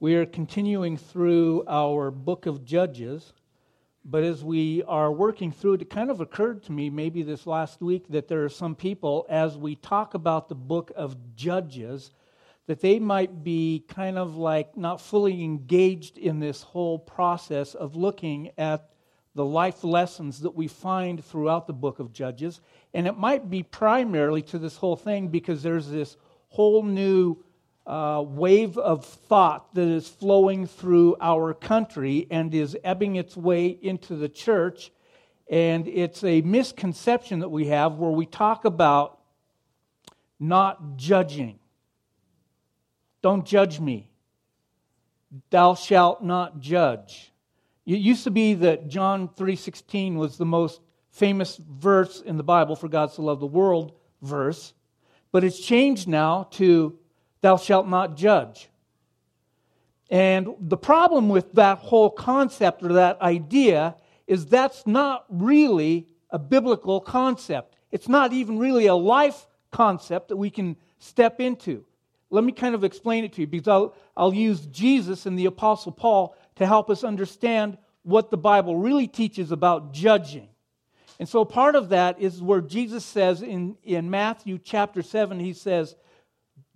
We are continuing through our book of Judges, but as we are working through it, it kind of occurred to me maybe this last week that there are some people, as we talk about the book of Judges, that they might be kind of like not fully engaged in this whole process of looking at the life lessons that we find throughout the book of Judges. And it might be primarily to this whole thing because there's this whole new uh, wave of thought that is flowing through our country and is ebbing its way into the church. And it's a misconception that we have where we talk about not judging. Don't judge me. Thou shalt not judge. It used to be that John 3:16 was the most famous verse in the Bible for God to love the world verse, but it's changed now to Thou shalt not judge. And the problem with that whole concept or that idea is that's not really a biblical concept. It's not even really a life concept that we can step into. Let me kind of explain it to you because I'll, I'll use Jesus and the Apostle Paul to help us understand what the Bible really teaches about judging. And so part of that is where Jesus says in, in Matthew chapter 7, he says,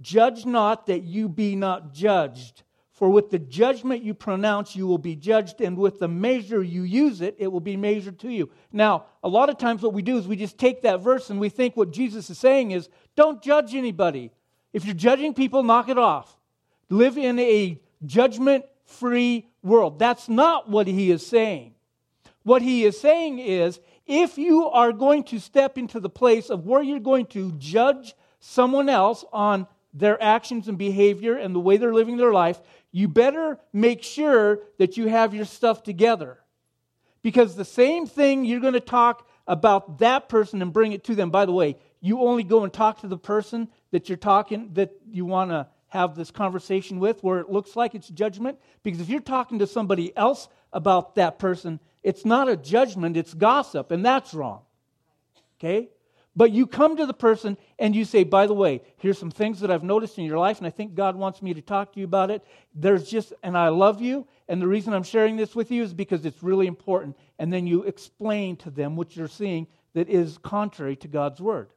Judge not that you be not judged. For with the judgment you pronounce, you will be judged, and with the measure you use it, it will be measured to you. Now, a lot of times what we do is we just take that verse and we think what Jesus is saying is don't judge anybody. If you're judging people, knock it off. Live in a judgment free world. That's not what he is saying. What he is saying is if you are going to step into the place of where you're going to judge someone else on their actions and behavior and the way they're living their life, you better make sure that you have your stuff together. Because the same thing you're going to talk about that person and bring it to them. By the way, you only go and talk to the person that you're talking, that you want to have this conversation with, where it looks like it's judgment. Because if you're talking to somebody else about that person, it's not a judgment, it's gossip, and that's wrong. Okay? But you come to the person and you say, by the way, here's some things that I've noticed in your life, and I think God wants me to talk to you about it. There's just, and I love you, and the reason I'm sharing this with you is because it's really important. And then you explain to them what you're seeing that is contrary to God's word.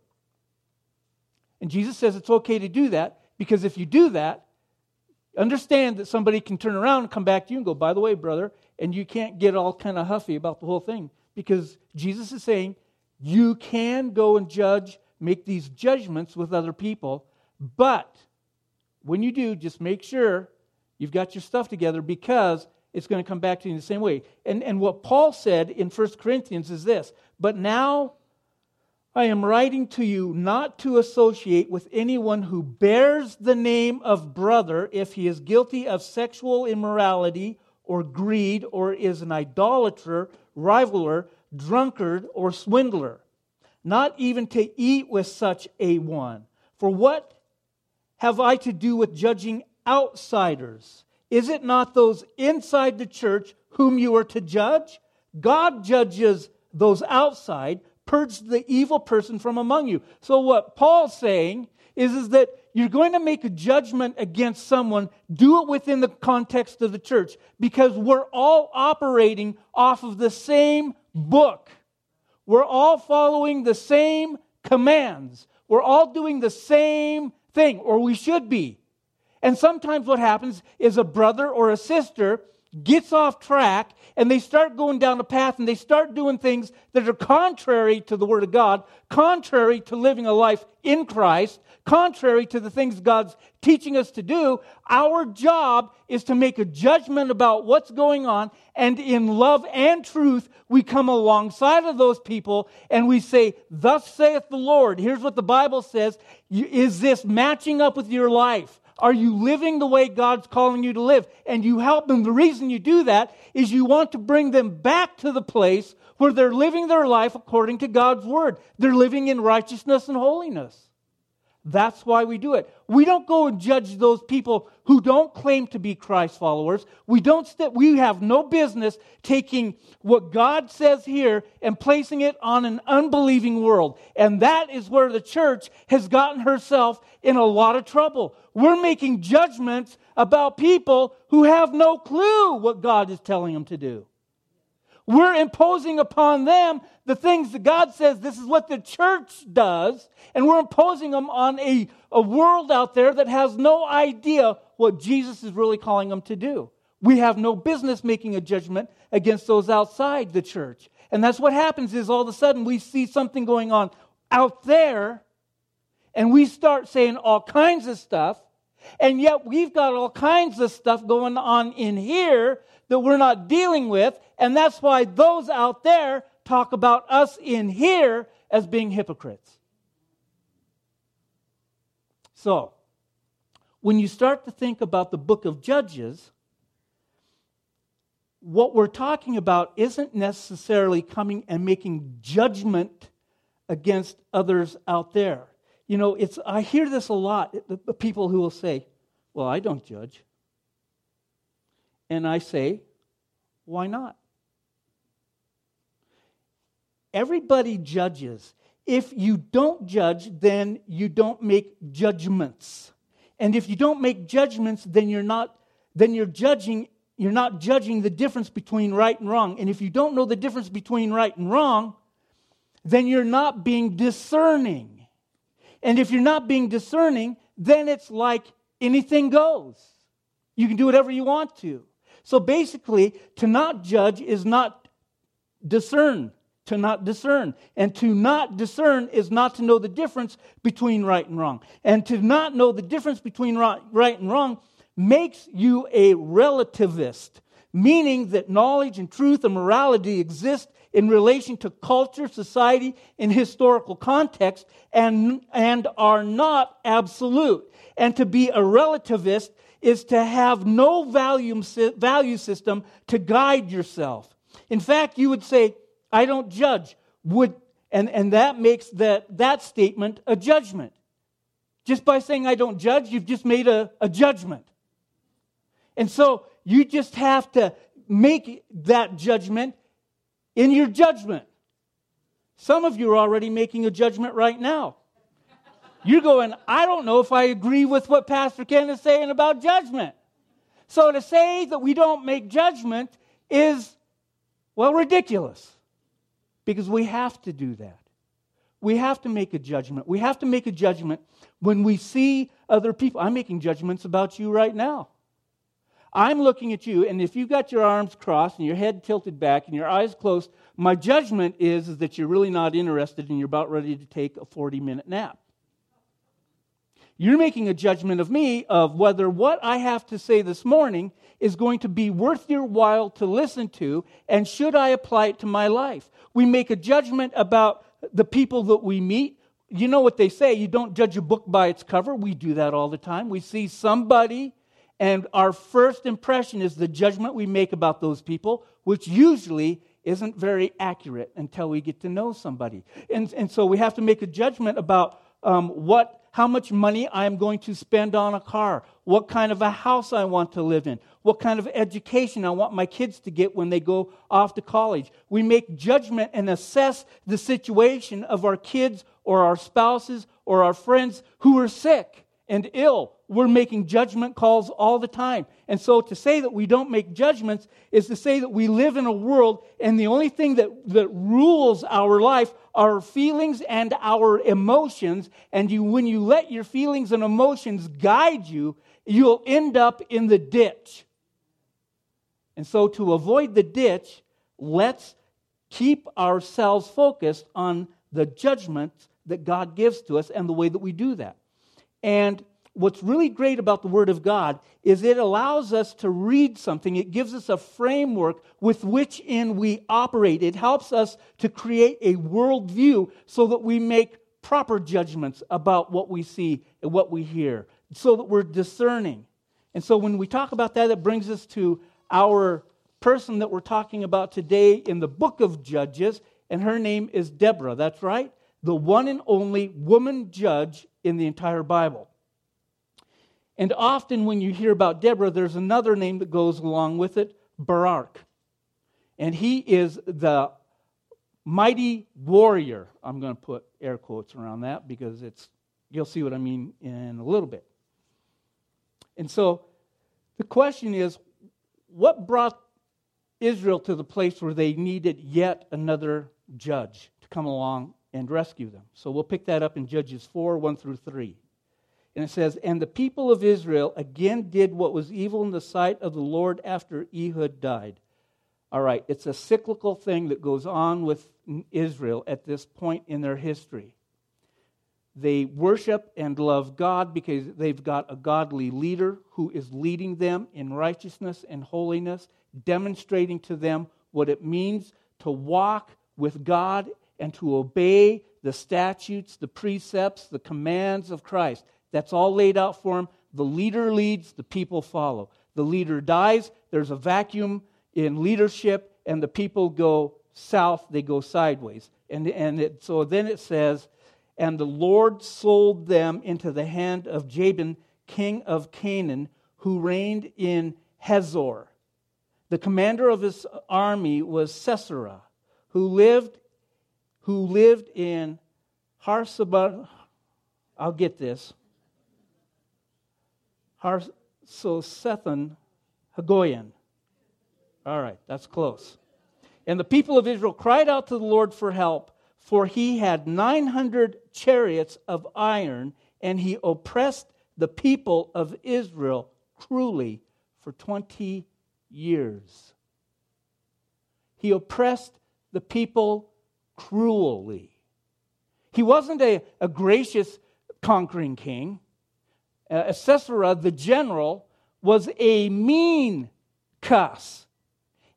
And Jesus says it's okay to do that because if you do that, understand that somebody can turn around and come back to you and go, by the way, brother, and you can't get all kind of huffy about the whole thing because Jesus is saying, you can go and judge, make these judgments with other people, but when you do, just make sure you've got your stuff together because it's going to come back to you in the same way. And, and what Paul said in 1 Corinthians is this But now I am writing to you not to associate with anyone who bears the name of brother if he is guilty of sexual immorality or greed or is an idolater, reviler, drunkard, or swindler, not even to eat with such a one. For what have I to do with judging outsiders? Is it not those inside the church whom you are to judge? God judges those outside, purge the evil person from among you. So, what Paul's saying is, is that you're going to make a judgment against someone, do it within the context of the church because we're all operating off of the same book. We're all following the same commands. We're all doing the same thing, or we should be. And sometimes what happens is a brother or a sister gets off track and they start going down a path and they start doing things that are contrary to the Word of God, contrary to living a life in Christ, contrary to the things God's teaching us to do, our job is to make a judgment about what's going on. And in love and truth, we come alongside of those people and we say, Thus saith the Lord. Here's what the Bible says. Is this matching up with your life? Are you living the way God's calling you to live? And you help them. The reason you do that is you want to bring them back to the place where they're living their life according to God's word. They're living in righteousness and holiness. That's why we do it. We don't go and judge those people who don't claim to be Christ followers. We don't st- we have no business taking what God says here and placing it on an unbelieving world. And that is where the church has gotten herself in a lot of trouble. We're making judgments about people who have no clue what God is telling them to do. We're imposing upon them the things that God says this is what the church does, and we're imposing them on a, a world out there that has no idea what Jesus is really calling them to do. We have no business making a judgment against those outside the church. And that's what happens is all of a sudden we see something going on out there, and we start saying all kinds of stuff, and yet we've got all kinds of stuff going on in here that we're not dealing with. And that's why those out there talk about us in here as being hypocrites. So, when you start to think about the book of Judges, what we're talking about isn't necessarily coming and making judgment against others out there. You know, it's I hear this a lot, the people who will say, "Well, I don't judge." And I say, why not? Everybody judges. If you don't judge, then you don't make judgments. And if you don't make judgments, then you're not then you're judging you're not judging the difference between right and wrong. And if you don't know the difference between right and wrong, then you're not being discerning. And if you're not being discerning, then it's like anything goes. You can do whatever you want to. So basically, to not judge is not discern, to not discern. And to not discern is not to know the difference between right and wrong. And to not know the difference between right and wrong makes you a relativist, meaning that knowledge and truth and morality exist in relation to culture, society, and historical context and, and are not absolute. And to be a relativist is to have no value, value system to guide yourself. In fact, you would say, I don't judge. Would, and, and that makes that, that statement a judgment. Just by saying I don't judge, you've just made a, a judgment. And so you just have to make that judgment in your judgment. Some of you are already making a judgment right now. You're going, I don't know if I agree with what Pastor Ken is saying about judgment. So to say that we don't make judgment is, well, ridiculous. Because we have to do that. We have to make a judgment. We have to make a judgment when we see other people. I'm making judgments about you right now. I'm looking at you, and if you've got your arms crossed and your head tilted back and your eyes closed, my judgment is, is that you're really not interested and you're about ready to take a 40 minute nap. You're making a judgment of me of whether what I have to say this morning is going to be worth your while to listen to and should I apply it to my life. We make a judgment about the people that we meet. You know what they say, you don't judge a book by its cover. We do that all the time. We see somebody and our first impression is the judgment we make about those people, which usually isn't very accurate until we get to know somebody. And, and so we have to make a judgment about um, what how much money I am going to spend on a car, what kind of a house I want to live in, what kind of education I want my kids to get when they go off to college. We make judgment and assess the situation of our kids or our spouses or our friends who are sick and ill we're making judgment calls all the time. And so to say that we don't make judgments is to say that we live in a world and the only thing that, that rules our life are feelings and our emotions. And you, when you let your feelings and emotions guide you, you'll end up in the ditch. And so to avoid the ditch, let's keep ourselves focused on the judgment that God gives to us and the way that we do that. And what's really great about the Word of God is it allows us to read something. It gives us a framework with which in we operate. It helps us to create a worldview so that we make proper judgments about what we see and what we hear, so that we're discerning. And so when we talk about that, it brings us to our person that we're talking about today in the book of Judges, and her name is Deborah. That's right. the one and only woman judge in the entire Bible. And often when you hear about Deborah, there's another name that goes along with it Barak. And he is the mighty warrior. I'm going to put air quotes around that because it's you'll see what I mean in a little bit. And so the question is what brought Israel to the place where they needed yet another judge to come along and rescue them? So we'll pick that up in Judges 4 1 through 3. And it says, And the people of Israel again did what was evil in the sight of the Lord after Ehud died. All right, it's a cyclical thing that goes on with Israel at this point in their history. They worship and love God because they've got a godly leader who is leading them in righteousness and holiness, demonstrating to them what it means to walk with God and to obey the statutes, the precepts, the commands of Christ. That's all laid out for him. The leader leads, the people follow. The leader dies, there's a vacuum in leadership, and the people go south, they go sideways. And, and it, so then it says, And the Lord sold them into the hand of Jabin, king of Canaan, who reigned in Hazor. The commander of his army was Sisera, who lived, who lived in Harsaba. I'll get this. Harsosethon Hagoyan. All right, that's close. And the people of Israel cried out to the Lord for help, for he had 900 chariots of iron, and he oppressed the people of Israel cruelly for 20 years. He oppressed the people cruelly. He wasn't a, a gracious conquering king uh, Sisera, the general, was a mean cuss.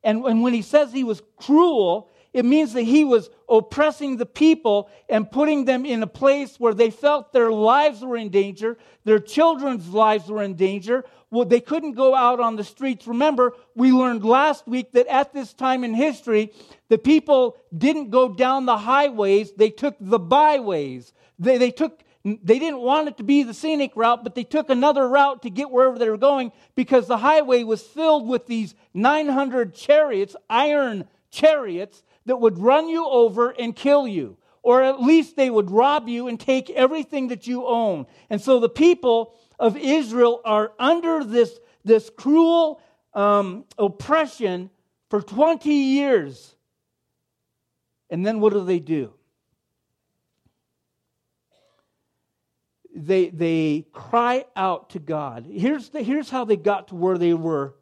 And, when he says he was cruel, it means that he was oppressing the people and putting them in a place where they felt their lives were in danger, their children's lives were in danger. Well, they couldn't go out on the streets. Remember, we learned last week that at this time in history, the people didn't go down the highways, they took the byways. They, they took they didn't want it to be the scenic route, but they took another route to get wherever they were going because the highway was filled with these 900 chariots, iron chariots, that would run you over and kill you. Or at least they would rob you and take everything that you own. And so the people of Israel are under this, this cruel um, oppression for 20 years. And then what do they do? They, they cry out to God. Here's, the, here's how they got to where they were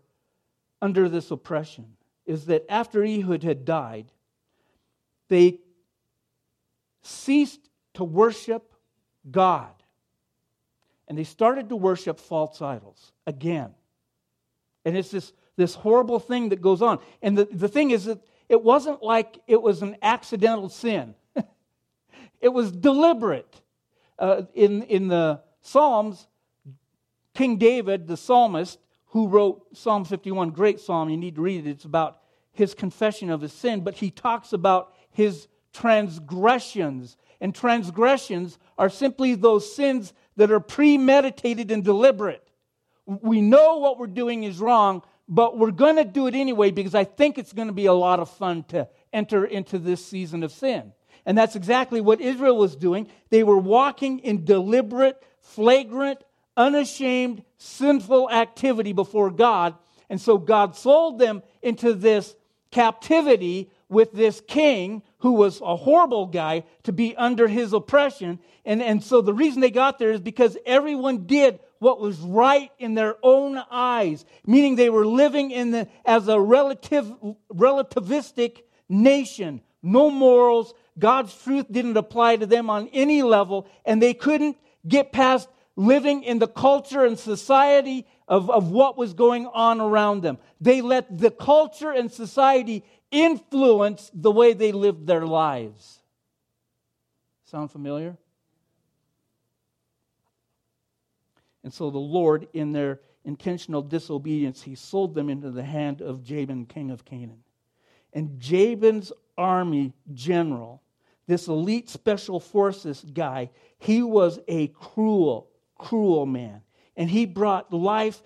under this oppression is that after Ehud had died, they ceased to worship God. And they started to worship false idols again. And it's this, this horrible thing that goes on. And the, the thing is that it wasn't like it was an accidental sin, it was deliberate uh, in, in the Psalms, King David, the psalmist, who wrote Psalm 51, great psalm, you need to read it. It's about his confession of his sin, but he talks about his transgressions. And transgressions are simply those sins that are premeditated and deliberate. We know what we're doing is wrong, but we're going to do it anyway because I think it's going to be a lot of fun to enter into this season of sin. And that's exactly what Israel was doing. They were walking in deliberate, flagrant, unashamed, sinful activity before God. And so God sold them into this captivity with this king who was a horrible guy to be under his oppression. And, and so the reason they got there is because everyone did what was right in their own eyes, meaning they were living in the, as a relative, relativistic nation. No morals, God's truth didn't apply to them on any level, and they couldn't get past living in the culture and society of, of what was going on around them. They let the culture and society influence the way they lived their lives. Sound familiar? And so the Lord, in their intentional disobedience, he sold them into the hand of Jabin, king of Canaan. And Jabin's army general this elite special forces guy, he was a cruel, cruel man. And he brought life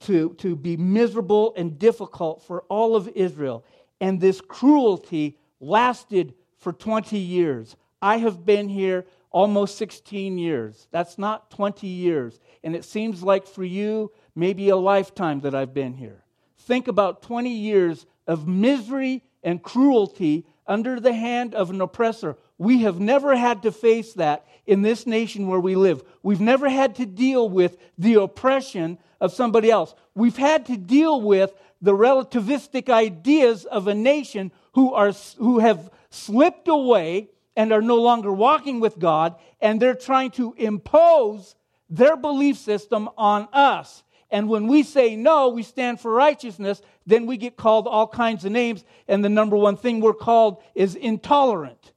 to, to be miserable and difficult for all of Israel. And this cruelty lasted for 20 years. I have been here almost 16 years. That's not 20 years. And it seems like for you, maybe a lifetime that I've been here. Think about 20 years of misery and cruelty under the hand of an oppressor. We have never had to face that in this nation where we live. We've never had to deal with the oppression of somebody else. We've had to deal with the relativistic ideas of a nation who, are, who have slipped away and are no longer walking with God, and they're trying to impose their belief system on us. And when we say no, we stand for righteousness, then we get called all kinds of names. And the number one thing we're called is intolerant.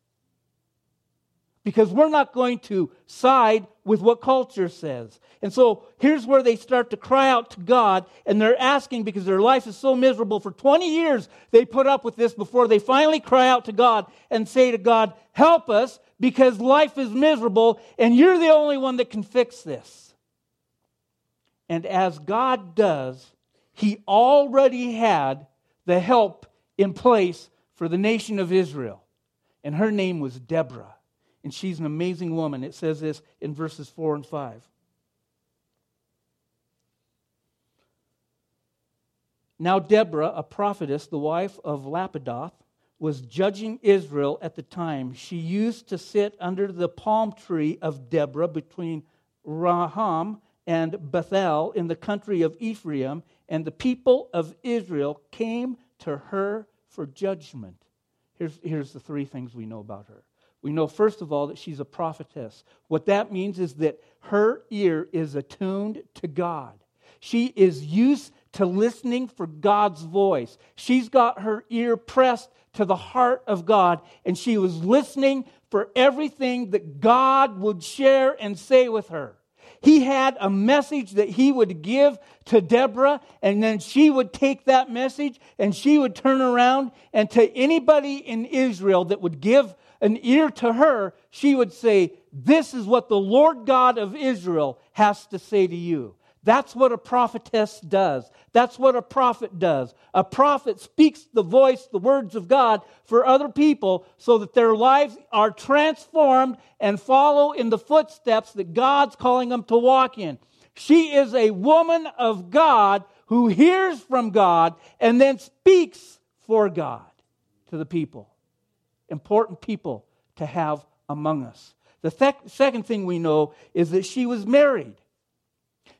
Because we're not going to side with what culture says. And so here's where they start to cry out to God, and they're asking because their life is so miserable. For 20 years, they put up with this before they finally cry out to God and say to God, Help us because life is miserable, and you're the only one that can fix this. And as God does, He already had the help in place for the nation of Israel. And her name was Deborah. And she's an amazing woman. It says this in verses 4 and 5. Now, Deborah, a prophetess, the wife of Lapidoth, was judging Israel at the time. She used to sit under the palm tree of Deborah between Ramah and Bethel in the country of Ephraim, and the people of Israel came to her for judgment. Here's, here's the three things we know about her. We know, first of all, that she's a prophetess. What that means is that her ear is attuned to God. She is used to listening for God's voice. She's got her ear pressed to the heart of God, and she was listening for everything that God would share and say with her. He had a message that he would give to Deborah, and then she would take that message and she would turn around and to anybody in Israel that would give an ear to her, she would say, This is what the Lord God of Israel has to say to you. That's what a prophetess does. That's what a prophet does. A prophet speaks the voice, the words of God for other people so that their lives are transformed and follow in the footsteps that God's calling them to walk in. She is a woman of God who hears from God and then speaks for God to the people. Important people to have among us. The th- second thing we know is that she was married.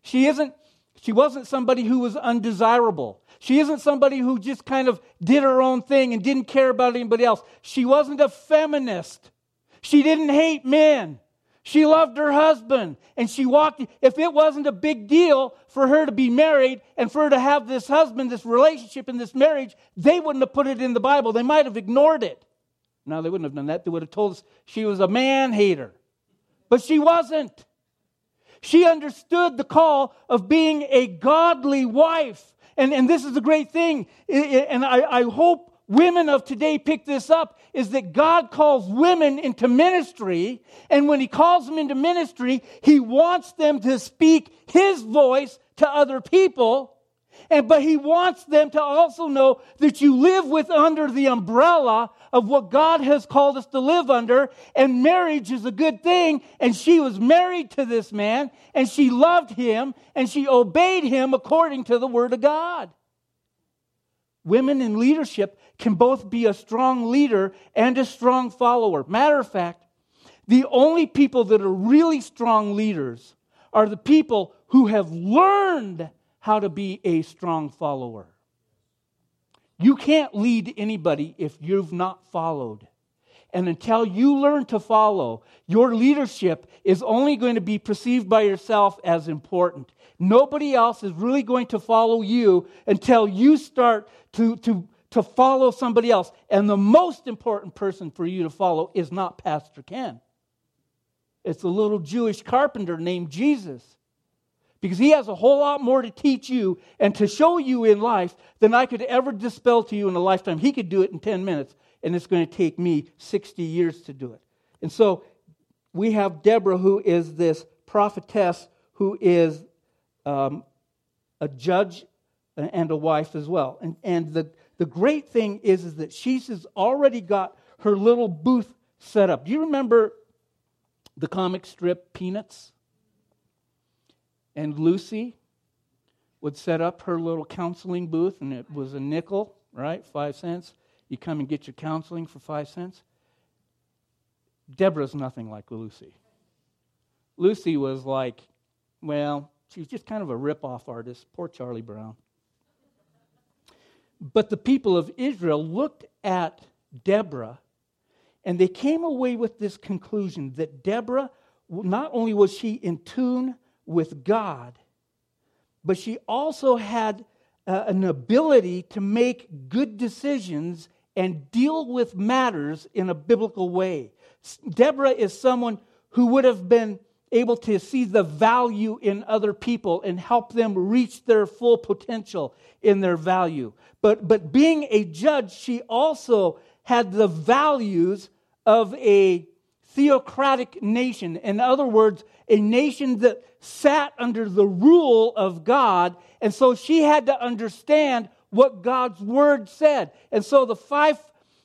She isn't she wasn't somebody who was undesirable. She isn't somebody who just kind of did her own thing and didn't care about anybody else. She wasn't a feminist. She didn't hate men. She loved her husband and she walked. If it wasn't a big deal for her to be married and for her to have this husband, this relationship, and this marriage, they wouldn't have put it in the Bible. They might have ignored it. No, they wouldn't have done that. They would have told us she was a man hater. But she wasn't. She understood the call of being a godly wife. And, and this is the great thing. And I, I hope women of today pick this up is that God calls women into ministry. And when He calls them into ministry, He wants them to speak His voice to other people. And, but he wants them to also know that you live with under the umbrella of what God has called us to live under. And marriage is a good thing. And she was married to this man and she loved him and she obeyed him according to the word of God. Women in leadership can both be a strong leader and a strong follower. Matter of fact, the only people that are really strong leaders are the people who have learned how to be a strong follower. You can't lead anybody if you've not followed. And until you learn to follow, your leadership is only going to be perceived by yourself as important. Nobody else is really going to follow you until you start to, to, to follow somebody else. And the most important person for you to follow is not Pastor Ken, it's a little Jewish carpenter named Jesus because he has a whole lot more to teach you and to show you in life than I could ever dispel to you in a lifetime. He could do it in 10 minutes, and it's going to take me 60 years to do it. And so we have Deborah, who is this prophetess, who is um, a judge and a wife as well. And, and the, the great thing is, is that she's already got her little booth set up. Do you remember the comic strip Peanuts? And Lucy would set up her little counseling booth, and it was a nickel, right? Five cents. You come and get your counseling for five cents. Deborah's nothing like Lucy. Lucy was like, well, she was just kind of a rip-off artist. Poor Charlie Brown. But the people of Israel looked at Deborah and they came away with this conclusion that Deborah, not only was she in tune with God, but she also had uh, an ability to make good decisions and deal with matters in a biblical way. Deborah is someone who would have been able to see the value in other people and help them reach their full potential in their value. But, but being a judge, she also had the values of a theocratic nation. In other words, a nation that sat under the rule of God. And so she had to understand what God's word said. And so the five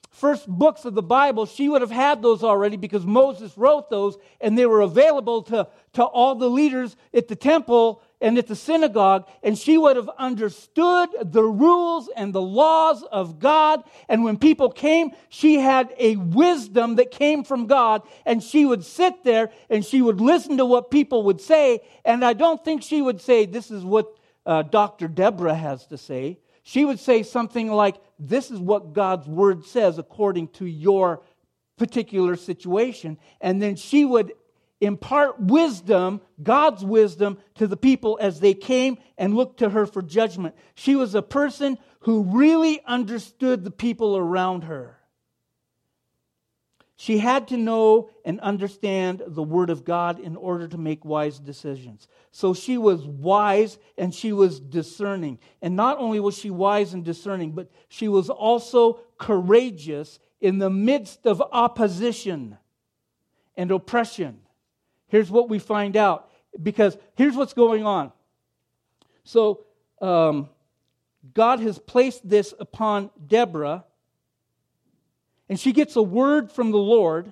first books of the Bible, she would have had those already because Moses wrote those and they were available to, to all the leaders at the temple and at the synagogue. And she would have understood the rules and the laws of God. And when people came, she had a wisdom that came from God. And she would sit there and she would listen to what people would say. And I don't think she would say, This is what uh, Dr. Deborah has to say. She would say something like, This is what God's word says according to your particular situation. And then she would impart wisdom, God's wisdom, to the people as they came and looked to her for judgment. She was a person who really understood the people around her. She had to know and understand the Word of God in order to make wise decisions. So she was wise and she was discerning. And not only was she wise and discerning, but she was also courageous in the midst of opposition and oppression. Here's what we find out because here's what's going on. So, um, God has placed this upon Deborah and she gets a word from the Lord.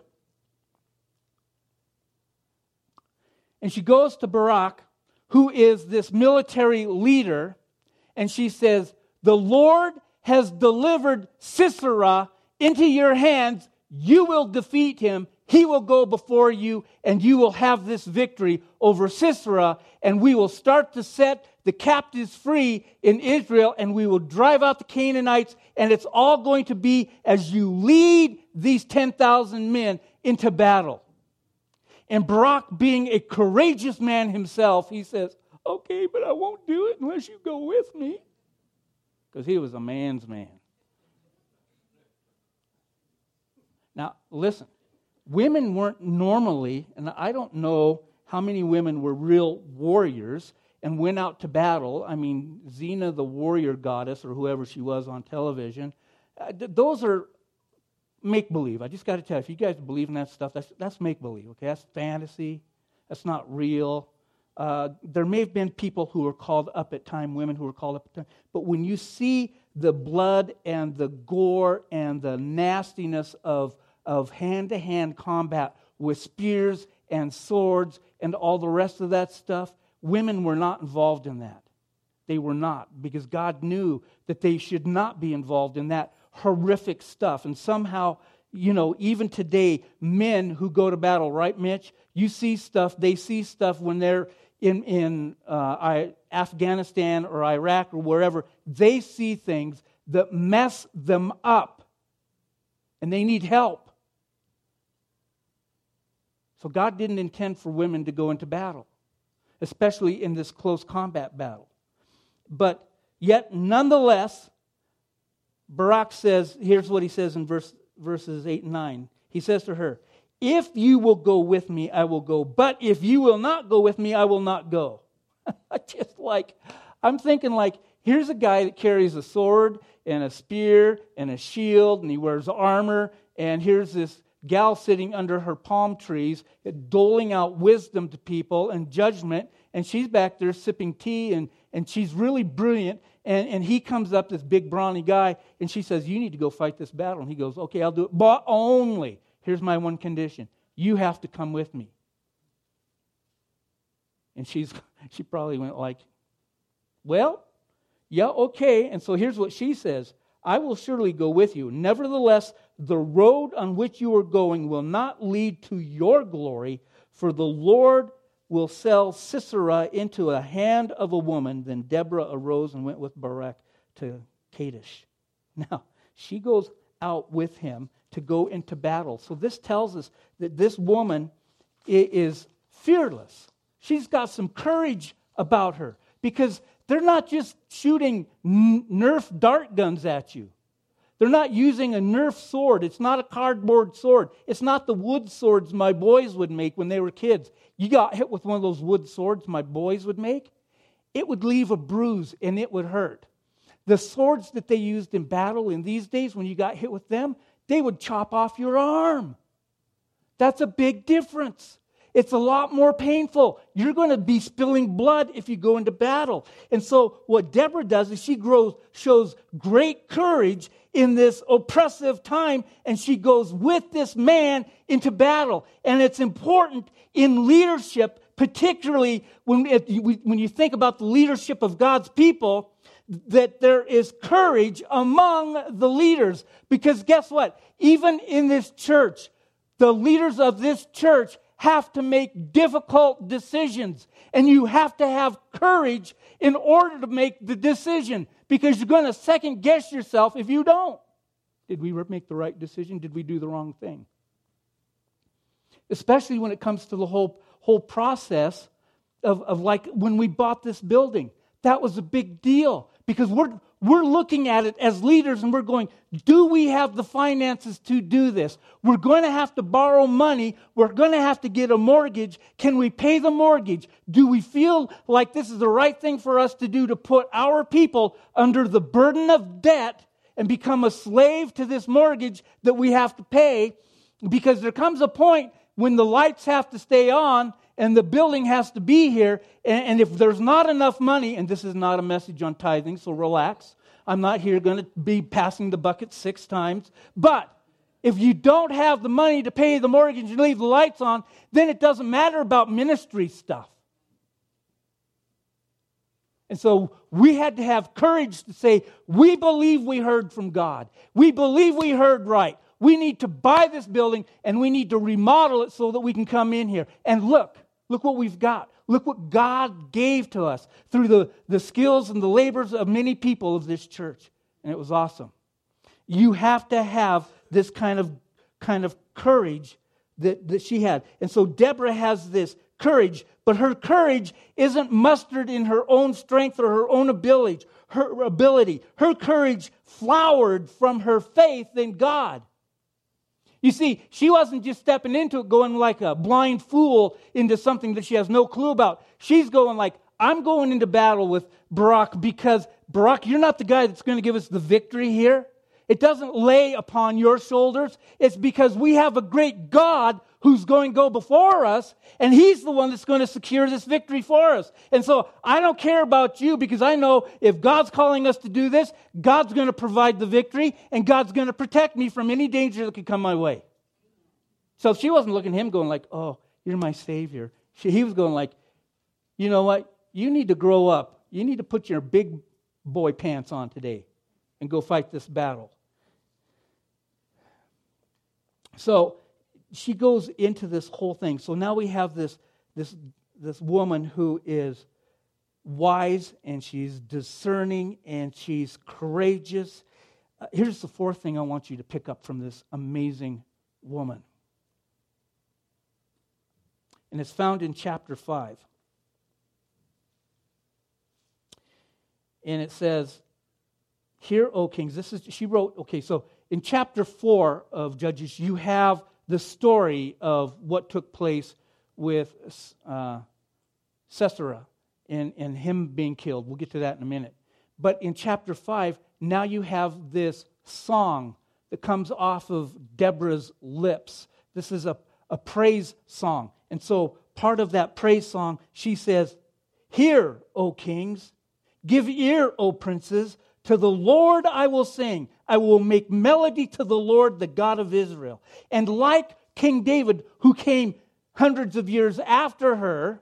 And she goes to Barak, who is this military leader, and she says, The Lord has delivered Sisera into your hands. You will defeat him. He will go before you, and you will have this victory over Sisera, and we will start to set the captives free in Israel, and we will drive out the Canaanites, and it's all going to be as you lead these 10,000 men into battle. And Barak, being a courageous man himself, he says, Okay, but I won't do it unless you go with me. Because he was a man's man. Now, listen, women weren't normally, and I don't know how many women were real warriors, and went out to battle. I mean, Xena, the warrior goddess, or whoever she was on television, uh, th- those are make believe. I just got to tell you, if you guys believe in that stuff, that's, that's make believe, okay? That's fantasy. That's not real. Uh, there may have been people who were called up at time, women who were called up at time, but when you see the blood and the gore and the nastiness of, of hand-to-hand combat with spears and swords and all the rest of that stuff, Women were not involved in that. They were not, because God knew that they should not be involved in that horrific stuff. And somehow, you know, even today, men who go to battle, right, Mitch? You see stuff, they see stuff when they're in, in uh, Afghanistan or Iraq or wherever. They see things that mess them up, and they need help. So God didn't intend for women to go into battle especially in this close combat battle. But yet, nonetheless, Barak says, here's what he says in verse, verses 8 and 9. He says to her, If you will go with me, I will go. But if you will not go with me, I will not go. Just like, I'm thinking like, here's a guy that carries a sword and a spear and a shield and he wears armor. And here's this, gal sitting under her palm trees, doling out wisdom to people and judgment. And she's back there sipping tea, and, and she's really brilliant. And, and he comes up, this big brawny guy, and she says, You need to go fight this battle. And he goes, Okay, I'll do it. But only, here's my one condition you have to come with me. And she's, she probably went like, Well, yeah, okay. And so here's what she says I will surely go with you. Nevertheless, the road on which you are going will not lead to your glory, for the Lord will sell Sisera into a hand of a woman. Then Deborah arose and went with Barak to Kadesh. Now, she goes out with him to go into battle. So this tells us that this woman is fearless. She's got some courage about her because they're not just shooting Nerf dart guns at you. They're not using a Nerf sword. It's not a cardboard sword. It's not the wood swords my boys would make when they were kids. You got hit with one of those wood swords my boys would make, it would leave a bruise and it would hurt. The swords that they used in battle in these days, when you got hit with them, they would chop off your arm. That's a big difference. It's a lot more painful. You're going to be spilling blood if you go into battle. And so, what Deborah does is she grows, shows great courage in this oppressive time, and she goes with this man into battle. And it's important in leadership, particularly when, when you think about the leadership of God's people, that there is courage among the leaders. Because guess what? Even in this church, the leaders of this church have to make difficult decisions. And you have to have courage in order to make the decision because you're going to second guess yourself if you don't. Did we make the right decision? Did we do the wrong thing? Especially when it comes to the whole, whole process of, of like when we bought this building. That was a big deal because we're, we're looking at it as leaders and we're going, do we have the finances to do this? We're going to have to borrow money. We're going to have to get a mortgage. Can we pay the mortgage? Do we feel like this is the right thing for us to do to put our people under the burden of debt and become a slave to this mortgage that we have to pay? Because there comes a point when the lights have to stay on and the building has to be here. And, and if there's not enough money, and this is not a message on tithing, so relax. I'm not here going to be passing the bucket six times. But if you don't have the money to pay the mortgage and leave the lights on, then it doesn't matter about ministry stuff. And so we had to have courage to say, we believe we heard from God. We believe we heard right. We need to buy this building and we need to remodel it so that we can come in here. And look, Look what we've got. Look what God gave to us through the, the skills and the labors of many people of this church. And it was awesome. You have to have this kind of, kind of courage that, that she had. And so Deborah has this courage, but her courage isn't mustered in her own strength or her own ability. Her ability. Her courage flowered from her faith in God. You see, she wasn't just stepping into it going like a blind fool into something that she has no clue about. She's going like, I'm going into battle with Barak because, Barak, you're not the guy that's going to give us the victory here. It doesn't lay upon your shoulders. It's because we have a great God who's going to go before us, and He's the one that's going to secure this victory for us. And so I don't care about you because I know if God's calling us to do this, God's going to provide the victory, and God's going to protect me from any danger that could come my way. So she wasn't looking at him going like, "Oh, you're my savior." She, he was going like, "You know what? You need to grow up. You need to put your big boy pants on today and go fight this battle." So she goes into this whole thing. So now we have this, this, this woman who is wise and she's discerning and she's courageous. Uh, here's the fourth thing I want you to pick up from this amazing woman. And it's found in chapter 5. And it says, Hear, O kings. This is, she wrote, okay, so in chapter 4 of Judges, you have the story of what took place with uh, Sisera and, and him being killed. We'll get to that in a minute. But in chapter 5, now you have this song that comes off of Deborah's lips This is a, a praise song. And so, part of that praise song, she says, Hear, O kings, give ear, O princes, to the Lord I will sing. I will make melody to the Lord, the God of Israel. And like King David, who came hundreds of years after her,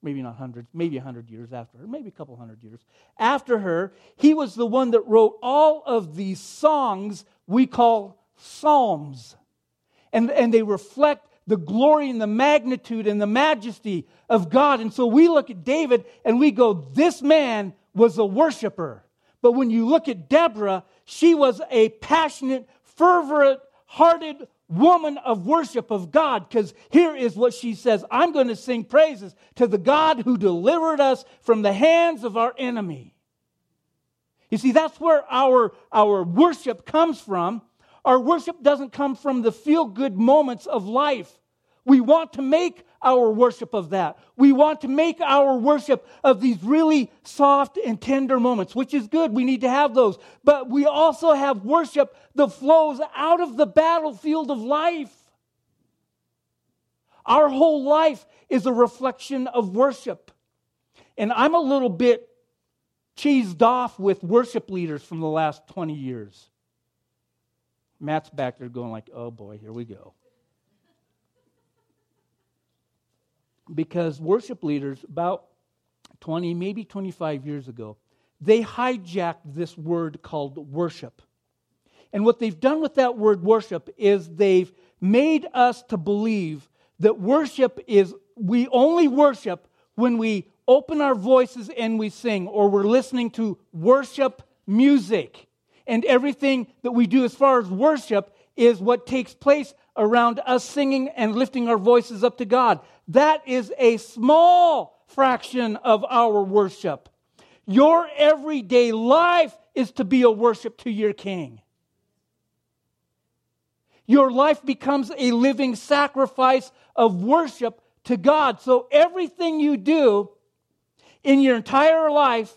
maybe not hundreds, maybe a hundred years after her, maybe a couple hundred years after her, he was the one that wrote all of these songs we call psalms. And, and they reflect the glory and the magnitude and the majesty of God. And so we look at David and we go, this man was a worshiper. But when you look at Deborah, she was a passionate, fervent hearted woman of worship of God. Because here is what she says I'm going to sing praises to the God who delivered us from the hands of our enemy. You see, that's where our, our worship comes from. Our worship doesn't come from the feel good moments of life. We want to make our worship of that. We want to make our worship of these really soft and tender moments, which is good. We need to have those. But we also have worship that flows out of the battlefield of life. Our whole life is a reflection of worship. And I'm a little bit cheesed off with worship leaders from the last 20 years. Matt's back there going like, "Oh boy, here we go." Because worship leaders about 20, maybe 25 years ago, they hijacked this word called worship. And what they've done with that word worship is they've made us to believe that worship is we only worship when we open our voices and we sing, or we're listening to worship music. And everything that we do as far as worship is what takes place around us singing and lifting our voices up to God. That is a small fraction of our worship. Your everyday life is to be a worship to your King. Your life becomes a living sacrifice of worship to God. So everything you do in your entire life,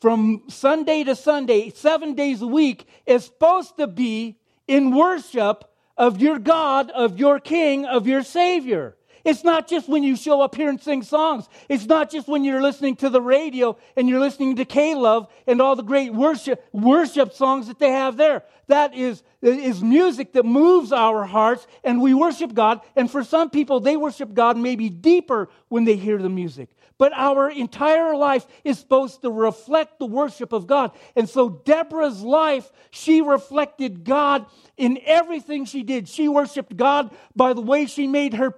from Sunday to Sunday, seven days a week, is supposed to be in worship of your God, of your King, of your Savior. It's not just when you show up here and sing songs. It's not just when you're listening to the radio and you're listening to K-Love and all the great worship, worship songs that they have there. That is, is music that moves our hearts and we worship God. And for some people, they worship God maybe deeper when they hear the music. But our entire life is supposed to reflect the worship of God. And so Deborah's life, she reflected God in everything she did. She worshiped God by the way she made her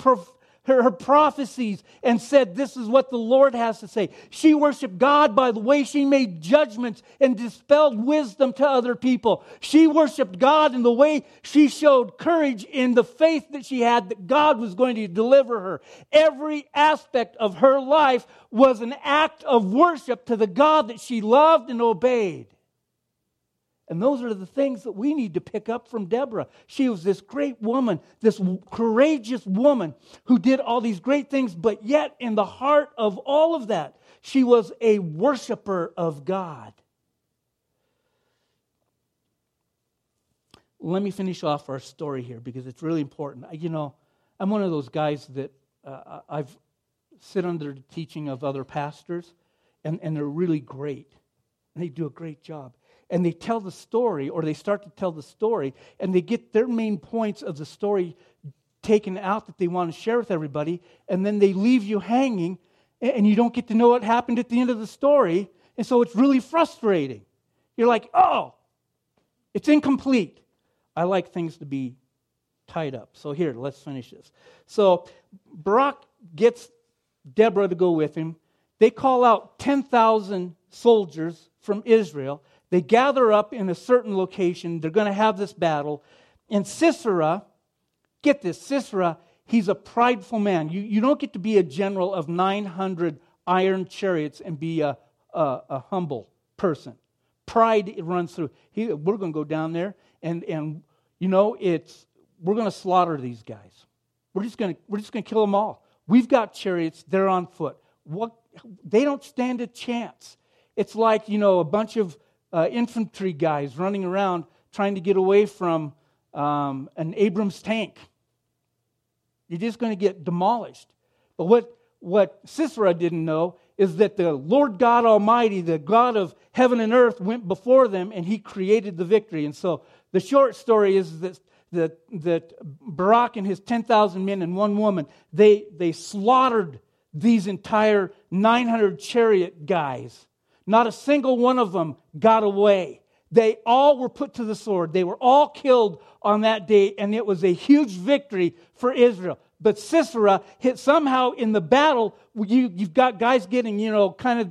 her, her prophecies and said, This is what the Lord has to say. She worshiped God by the way she made judgments and dispelled wisdom to other people. She worshiped God in the way she showed courage in the faith that she had that God was going to deliver her. Every aspect of her life was an act of worship to the God that she loved and obeyed. And those are the things that we need to pick up from Deborah. She was this great woman, this courageous woman who did all these great things, but yet in the heart of all of that, she was a worshiper of God. Let me finish off our story here because it's really important. You know, I'm one of those guys that uh, I've sit under the teaching of other pastors, and, and they're really great. They do a great job and they tell the story, or they start to tell the story, and they get their main points of the story taken out that they want to share with everybody, and then they leave you hanging, and you don't get to know what happened at the end of the story, and so it's really frustrating. You're like, oh, it's incomplete. I like things to be tied up. So here, let's finish this. So Barak gets Deborah to go with him. They call out 10,000 soldiers from Israel they gather up in a certain location. They're going to have this battle. And Sisera, get this, Sisera, he's a prideful man. You, you don't get to be a general of 900 iron chariots and be a, a, a humble person. Pride runs through. He, we're going to go down there and, and you know, it's, we're going to slaughter these guys. We're just going to, we're just going to kill them all. We've got chariots, they're on foot. What, they don't stand a chance. It's like, you know, a bunch of uh, infantry guys running around trying to get away from um, an Abrams tank. You're just going to get demolished. But what, what Sisera didn't know is that the Lord God Almighty, the God of heaven and earth, went before them and he created the victory. And so the short story is that, that, that Barak and his 10,000 men and one woman, they, they slaughtered these entire 900 chariot guys. Not a single one of them got away. They all were put to the sword. They were all killed on that day, and it was a huge victory for Israel. But Sisera hit somehow in the battle. You, you've got guys getting, you know, kind of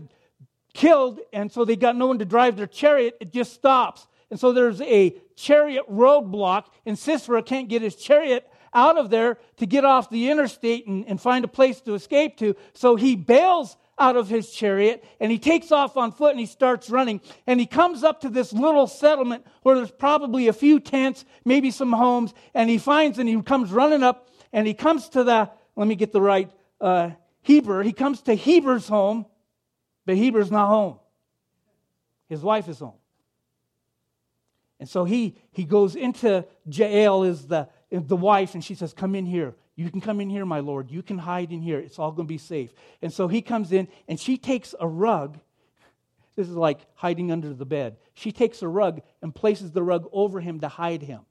killed, and so they got no one to drive their chariot. It just stops. And so there's a chariot roadblock, and Sisera can't get his chariot out of there to get off the interstate and, and find a place to escape to. So he bails out of his chariot and he takes off on foot and he starts running. And he comes up to this little settlement where there's probably a few tents, maybe some homes. And he finds and he comes running up and he comes to the, let me get the right, uh, Heber. He comes to Heber's home, but Heber's not home. His wife is home. And so he, he goes into Jael, is the, the wife, and she says, Come in here. You can come in here, my Lord. You can hide in here. It's all going to be safe. And so he comes in, and she takes a rug. This is like hiding under the bed. She takes a rug and places the rug over him to hide him,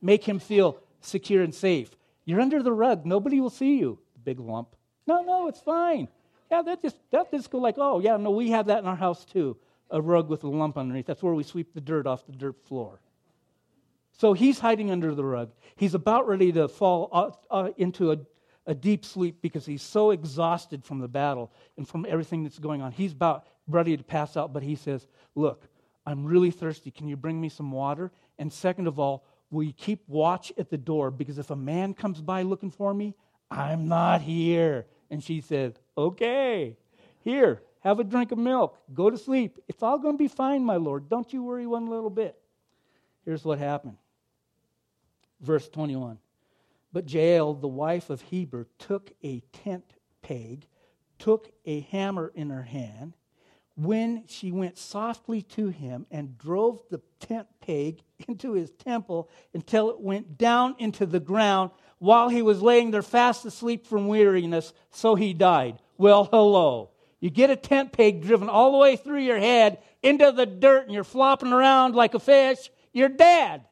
make him feel secure and safe. You're under the rug. Nobody will see you. Big lump. No, no, it's fine. Yeah, that just that just go like, oh yeah, no, we have that in our house too. A rug with a lump underneath. That's where we sweep the dirt off the dirt floor. So he's hiding under the rug. He's about ready to fall uh, uh, into a, a deep sleep because he's so exhausted from the battle and from everything that's going on. He's about ready to pass out, but he says, Look, I'm really thirsty. Can you bring me some water? And second of all, will you keep watch at the door? Because if a man comes by looking for me, I'm not here. And she said, Okay, here, have a drink of milk, go to sleep. It's all going to be fine, my Lord. Don't you worry one little bit. Here's what happened verse 21. But Jael, the wife of Heber, took a tent peg, took a hammer in her hand. When she went softly to him and drove the tent peg into his temple until it went down into the ground while he was laying there fast asleep from weariness, so he died. Well, hello. You get a tent peg driven all the way through your head into the dirt and you're flopping around like a fish, you're dead.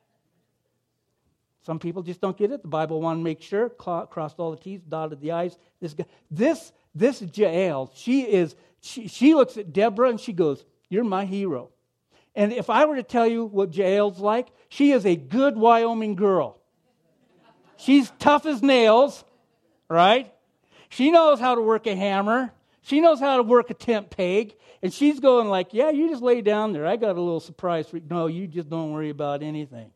Some people just don't get it. The Bible want to make sure, crossed all the T's, dotted the I's. This guy, this, this Jael, she is, she, she looks at Deborah and she goes, You're my hero. And if I were to tell you what Jael's like, she is a good Wyoming girl. She's tough as nails, right? She knows how to work a hammer. She knows how to work a tent peg. And she's going like, yeah, you just lay down there. I got a little surprise for you. No, you just don't worry about anything.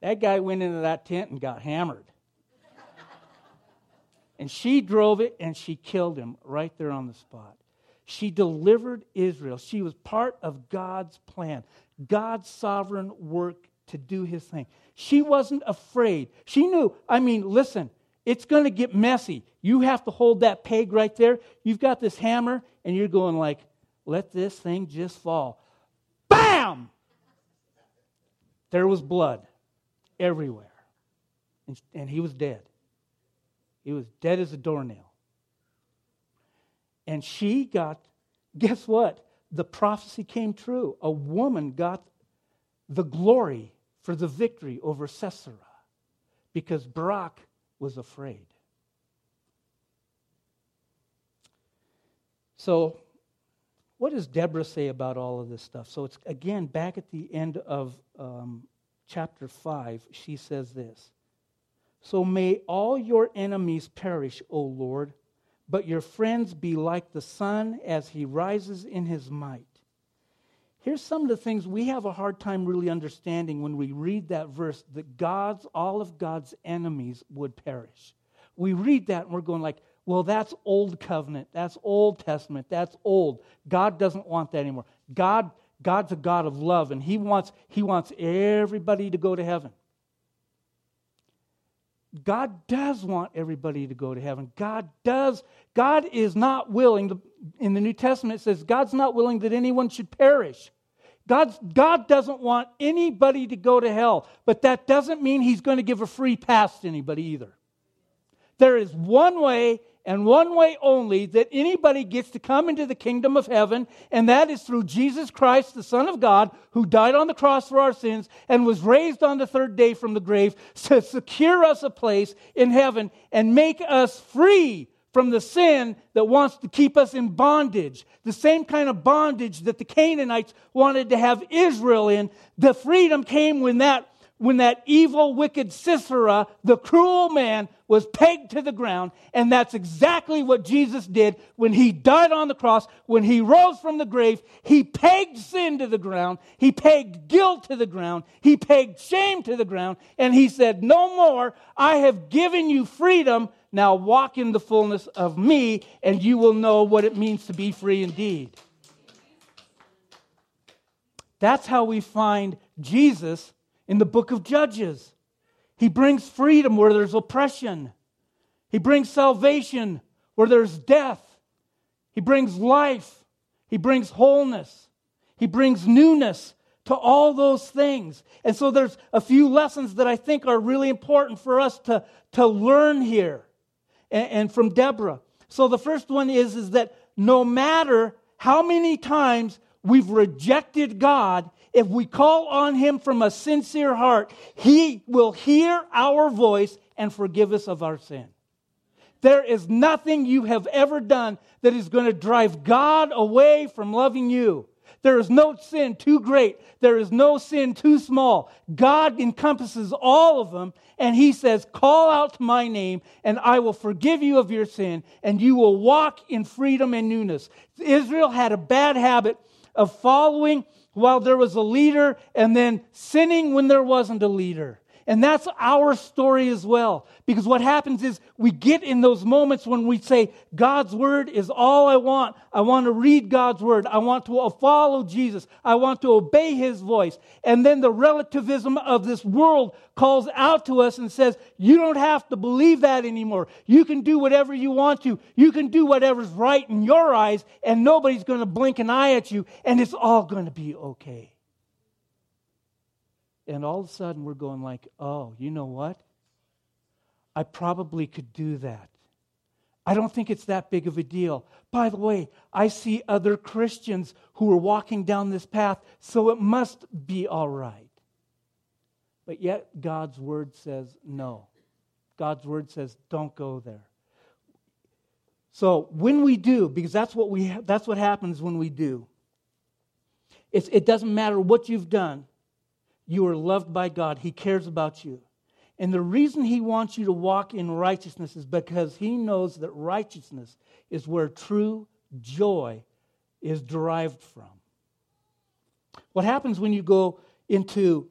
That guy went into that tent and got hammered. and she drove it and she killed him right there on the spot. She delivered Israel. She was part of God's plan, God's sovereign work to do his thing. She wasn't afraid. She knew, I mean, listen, it's going to get messy. You have to hold that peg right there. You've got this hammer, and you're going like, let this thing just fall. Bam! There was blood everywhere. And, and he was dead. He was dead as a doornail. And she got, guess what? The prophecy came true. A woman got the glory for the victory over Sisera because Barak was afraid. So, what does Deborah say about all of this stuff? So, it's again back at the end of um, chapter 5, she says this So may all your enemies perish, O Lord, but your friends be like the sun as he rises in his might. Here's some of the things we have a hard time really understanding when we read that verse that God's all of God's enemies would perish. We read that and we're going like, well, that's old covenant. That's Old Testament. That's old. God doesn't want that anymore. God God's a God of love, and He wants, he wants everybody to go to heaven. God does want everybody to go to heaven. God does. God is not willing, in the New Testament it says, God's not willing that anyone should perish. God's, God doesn't want anybody to go to hell, but that doesn't mean He's going to give a free pass to anybody either. There is one way and one way only that anybody gets to come into the kingdom of heaven, and that is through Jesus Christ, the Son of God, who died on the cross for our sins and was raised on the third day from the grave to secure us a place in heaven and make us free from the sin that wants to keep us in bondage. The same kind of bondage that the Canaanites wanted to have Israel in. The freedom came when that when that evil, wicked Sisera, the cruel man, was pegged to the ground. And that's exactly what Jesus did when he died on the cross, when he rose from the grave. He pegged sin to the ground. He pegged guilt to the ground. He pegged shame to the ground. And he said, No more. I have given you freedom. Now walk in the fullness of me, and you will know what it means to be free indeed. That's how we find Jesus in the book of Judges. He brings freedom where there's oppression, He brings salvation where there's death, He brings life, He brings wholeness, He brings newness to all those things. And so there's a few lessons that I think are really important for us to, to learn here and, and from Deborah. So the first one is, is that no matter how many times we've rejected God, if we call on Him from a sincere heart, He will hear our voice and forgive us of our sin. There is nothing you have ever done that is going to drive God away from loving you. There is no sin too great. There is no sin too small. God encompasses all of them, and He says, Call out to my name, and I will forgive you of your sin, and you will walk in freedom and newness. Israel had a bad habit of following while there was a leader and then sinning when there wasn't a leader. And that's our story as well. Because what happens is we get in those moments when we say, God's word is all I want. I want to read God's word. I want to follow Jesus. I want to obey his voice. And then the relativism of this world calls out to us and says, You don't have to believe that anymore. You can do whatever you want to. You can do whatever's right in your eyes, and nobody's going to blink an eye at you, and it's all going to be okay. And all of a sudden, we're going like, oh, you know what? I probably could do that. I don't think it's that big of a deal. By the way, I see other Christians who are walking down this path, so it must be all right. But yet, God's word says no. God's word says don't go there. So when we do, because that's what we that's what happens when we do. It's, it doesn't matter what you've done. You are loved by God. He cares about you. And the reason He wants you to walk in righteousness is because He knows that righteousness is where true joy is derived from. What happens when you go into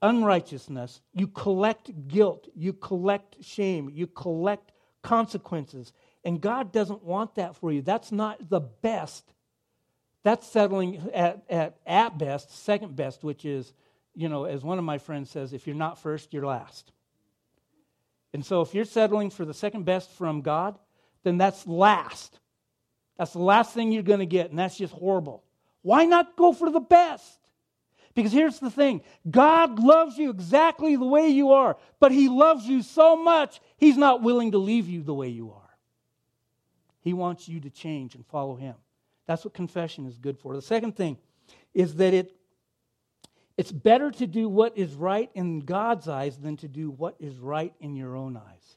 unrighteousness? You collect guilt, you collect shame, you collect consequences. And God doesn't want that for you. That's not the best. That's settling at, at, at best, second best, which is you know, as one of my friends says, if you're not first, you're last. And so if you're settling for the second best from God, then that's last. That's the last thing you're going to get, and that's just horrible. Why not go for the best? Because here's the thing God loves you exactly the way you are, but He loves you so much, He's not willing to leave you the way you are. He wants you to change and follow Him. That's what confession is good for. The second thing is that it it's better to do what is right in God's eyes than to do what is right in your own eyes.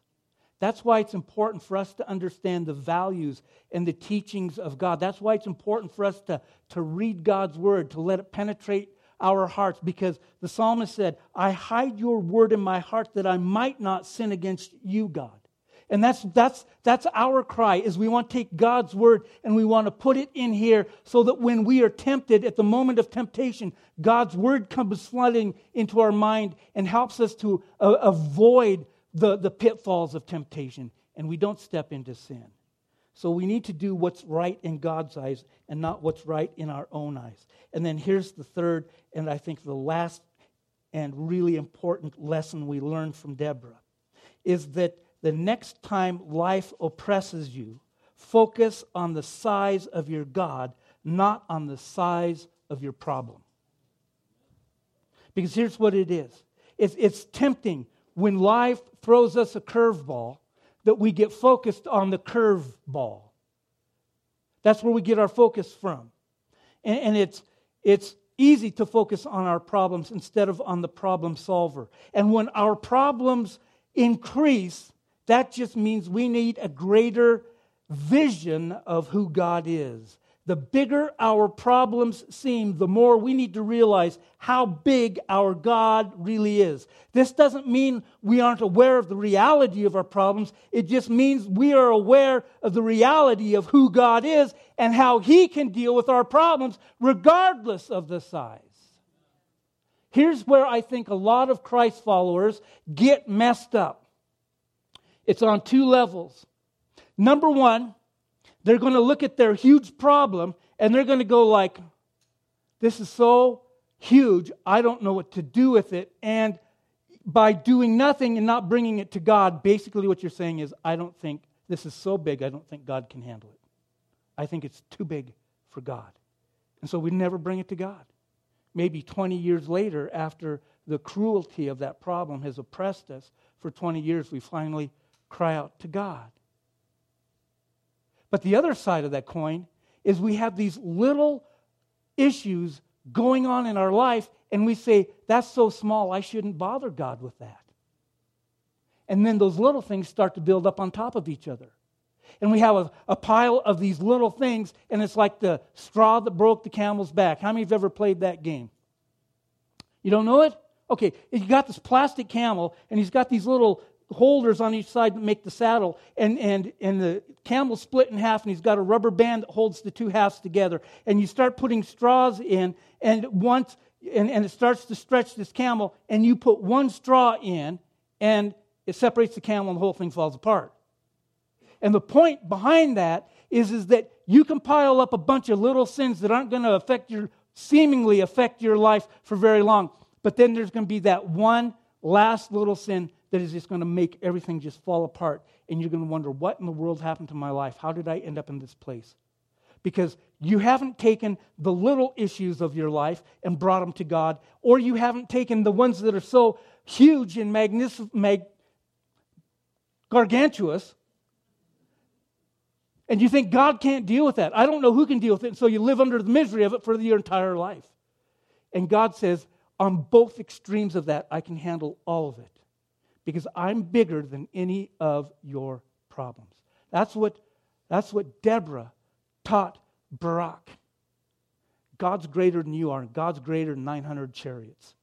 That's why it's important for us to understand the values and the teachings of God. That's why it's important for us to, to read God's word, to let it penetrate our hearts, because the psalmist said, I hide your word in my heart that I might not sin against you, God. And that's, that's, that's our cry is we want to take God's word and we want to put it in here so that when we are tempted at the moment of temptation, God's word comes flooding into our mind and helps us to uh, avoid the, the pitfalls of temptation and we don't step into sin. So we need to do what's right in God's eyes and not what's right in our own eyes. And then here's the third, and I think the last and really important lesson we learned from Deborah is that the next time life oppresses you, focus on the size of your God, not on the size of your problem. Because here's what it is it's, it's tempting when life throws us a curveball that we get focused on the curveball. That's where we get our focus from. And, and it's, it's easy to focus on our problems instead of on the problem solver. And when our problems increase, that just means we need a greater vision of who God is. The bigger our problems seem, the more we need to realize how big our God really is. This doesn't mean we aren't aware of the reality of our problems. It just means we are aware of the reality of who God is and how He can deal with our problems regardless of the size. Here's where I think a lot of Christ followers get messed up it's on two levels. Number one, they're going to look at their huge problem and they're going to go like, this is so huge, I don't know what to do with it. And by doing nothing and not bringing it to God, basically what you're saying is, I don't think this is so big, I don't think God can handle it. I think it's too big for God. And so we never bring it to God. Maybe 20 years later, after the cruelty of that problem has oppressed us for 20 years, we finally cry out to God. But the other side of that coin is we have these little issues going on in our life, and we say, That's so small, I shouldn't bother God with that. And then those little things start to build up on top of each other. And we have a, a, pile of these little things, and it's like the straw that broke the camel's back. How many of you have ever played that game? You don't know it? Okay, you got this plastic camel, and he's got these little holders on each side that make the saddle, and, and, and the camel split in half, and he's got a rubber band that holds the two halves together. And you start putting straws in, and once and, and it starts to stretch this camel, and you put one straw in, and it separates the camel, and the whole thing falls apart. And the point behind that is, is that you can pile up a bunch of little sins that aren't going to affect your seemingly affect your life for very long. But then there's going to be that one last little sin that is just going to make everything just fall apart. And you're going to wonder, what in the world happened to my life? How did I end up in this place? Because you haven't taken the little issues of your life and brought them to God, or you haven't taken the ones that are so huge and magnificent, mag- gargantuous, and you think God can't deal with that. I don't know who can deal with it. And so you live under the misery of it for your entire life. And God says, on both extremes of that, I can handle all of it because I'm bigger than any of your problems. That's what, that's what Deborah taught Barak. God's greater than you are, and God's greater than 900 chariots.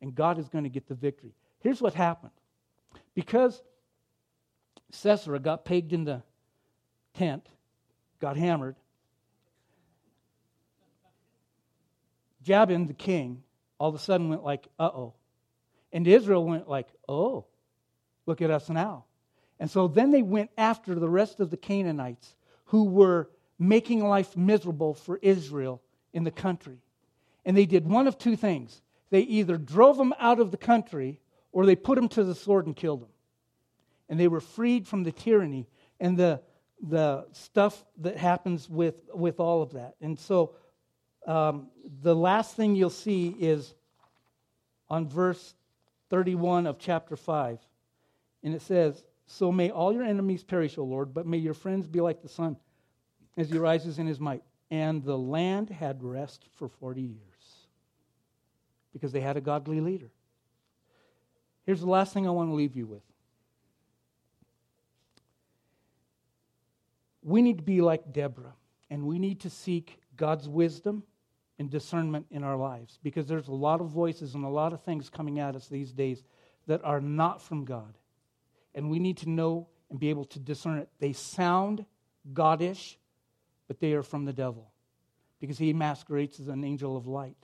And God is going to get the victory. Here's what happened. Because Sisera got pegged in the tent, got hammered, Jabin, the king, all of a sudden went like, uh oh. And Israel went like, oh, look at us now. And so then they went after the rest of the Canaanites who were making life miserable for Israel in the country. And they did one of two things. They either drove them out of the country or they put them to the sword and killed them. And they were freed from the tyranny and the, the stuff that happens with, with all of that. And so um, the last thing you'll see is on verse 31 of chapter 5. And it says, So may all your enemies perish, O Lord, but may your friends be like the sun as he rises in his might. And the land had rest for 40 years because they had a godly leader. Here's the last thing I want to leave you with. We need to be like Deborah, and we need to seek God's wisdom and discernment in our lives because there's a lot of voices and a lot of things coming at us these days that are not from God. And we need to know and be able to discern it. They sound Godish, but they are from the devil because he masquerades as an angel of light.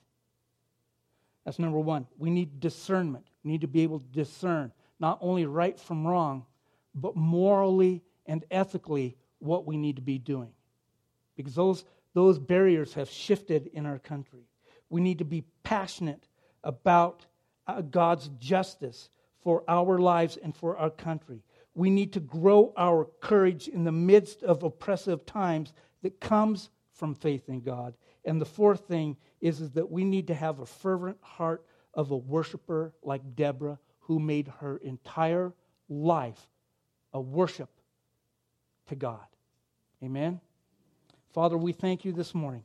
That's number one. We need discernment. We need to be able to discern not only right from wrong, but morally and ethically what we need to be doing. Because those those barriers have shifted in our country. We need to be passionate about uh, God's justice for our lives and for our country. We need to grow our courage in the midst of oppressive times that comes from faith in God. And the fourth thing is, is that we need to have a fervent heart of a worshiper like Deborah, who made her entire life a worship to God. Amen? Father, we thank you this morning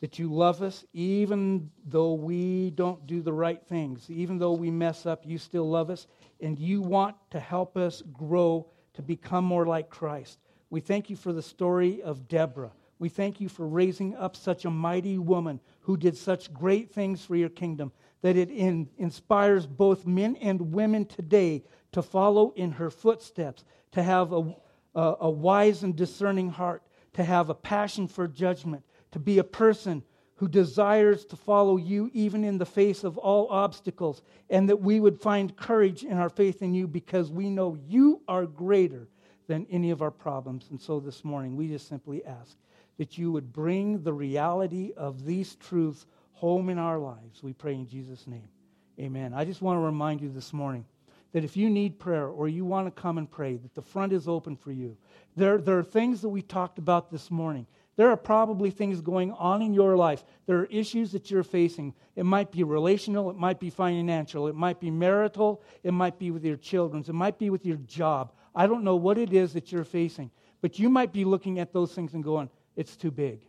that you love us even though we don't do the right things. Even though we mess up, you still love us, and you want to help us grow to become more like Christ. We thank you for the story of Deborah. We thank you for raising up such a mighty woman who did such great things for your kingdom that it in, inspires both men and women today to follow in her footsteps, to have a, a, a wise and discerning heart, to have a passion for judgment, to be a person who desires to follow you even in the face of all obstacles, and that we would find courage in our faith in you because we know you are greater than any of our problems. And so this morning, we just simply ask that you would bring the reality of these truths home in our lives. We pray in Jesus' name. Amen. I just want to remind you this morning that if you need prayer or you want to come and pray, that the front is open for you. There, there are things that we talked about this morning. There are probably things going on in your life. There are issues that you're facing. It might be relational, it might be financial, it might be marital, it might be with your children, it might be with your job. I don't know what it is that you're facing, but you might be looking at those things and going, it's too big.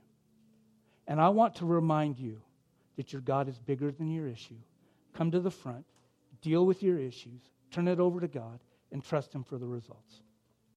And I want to remind you that your God is bigger than your issue. Come to the front, deal with your issues, turn it over to God, and trust Him for the results.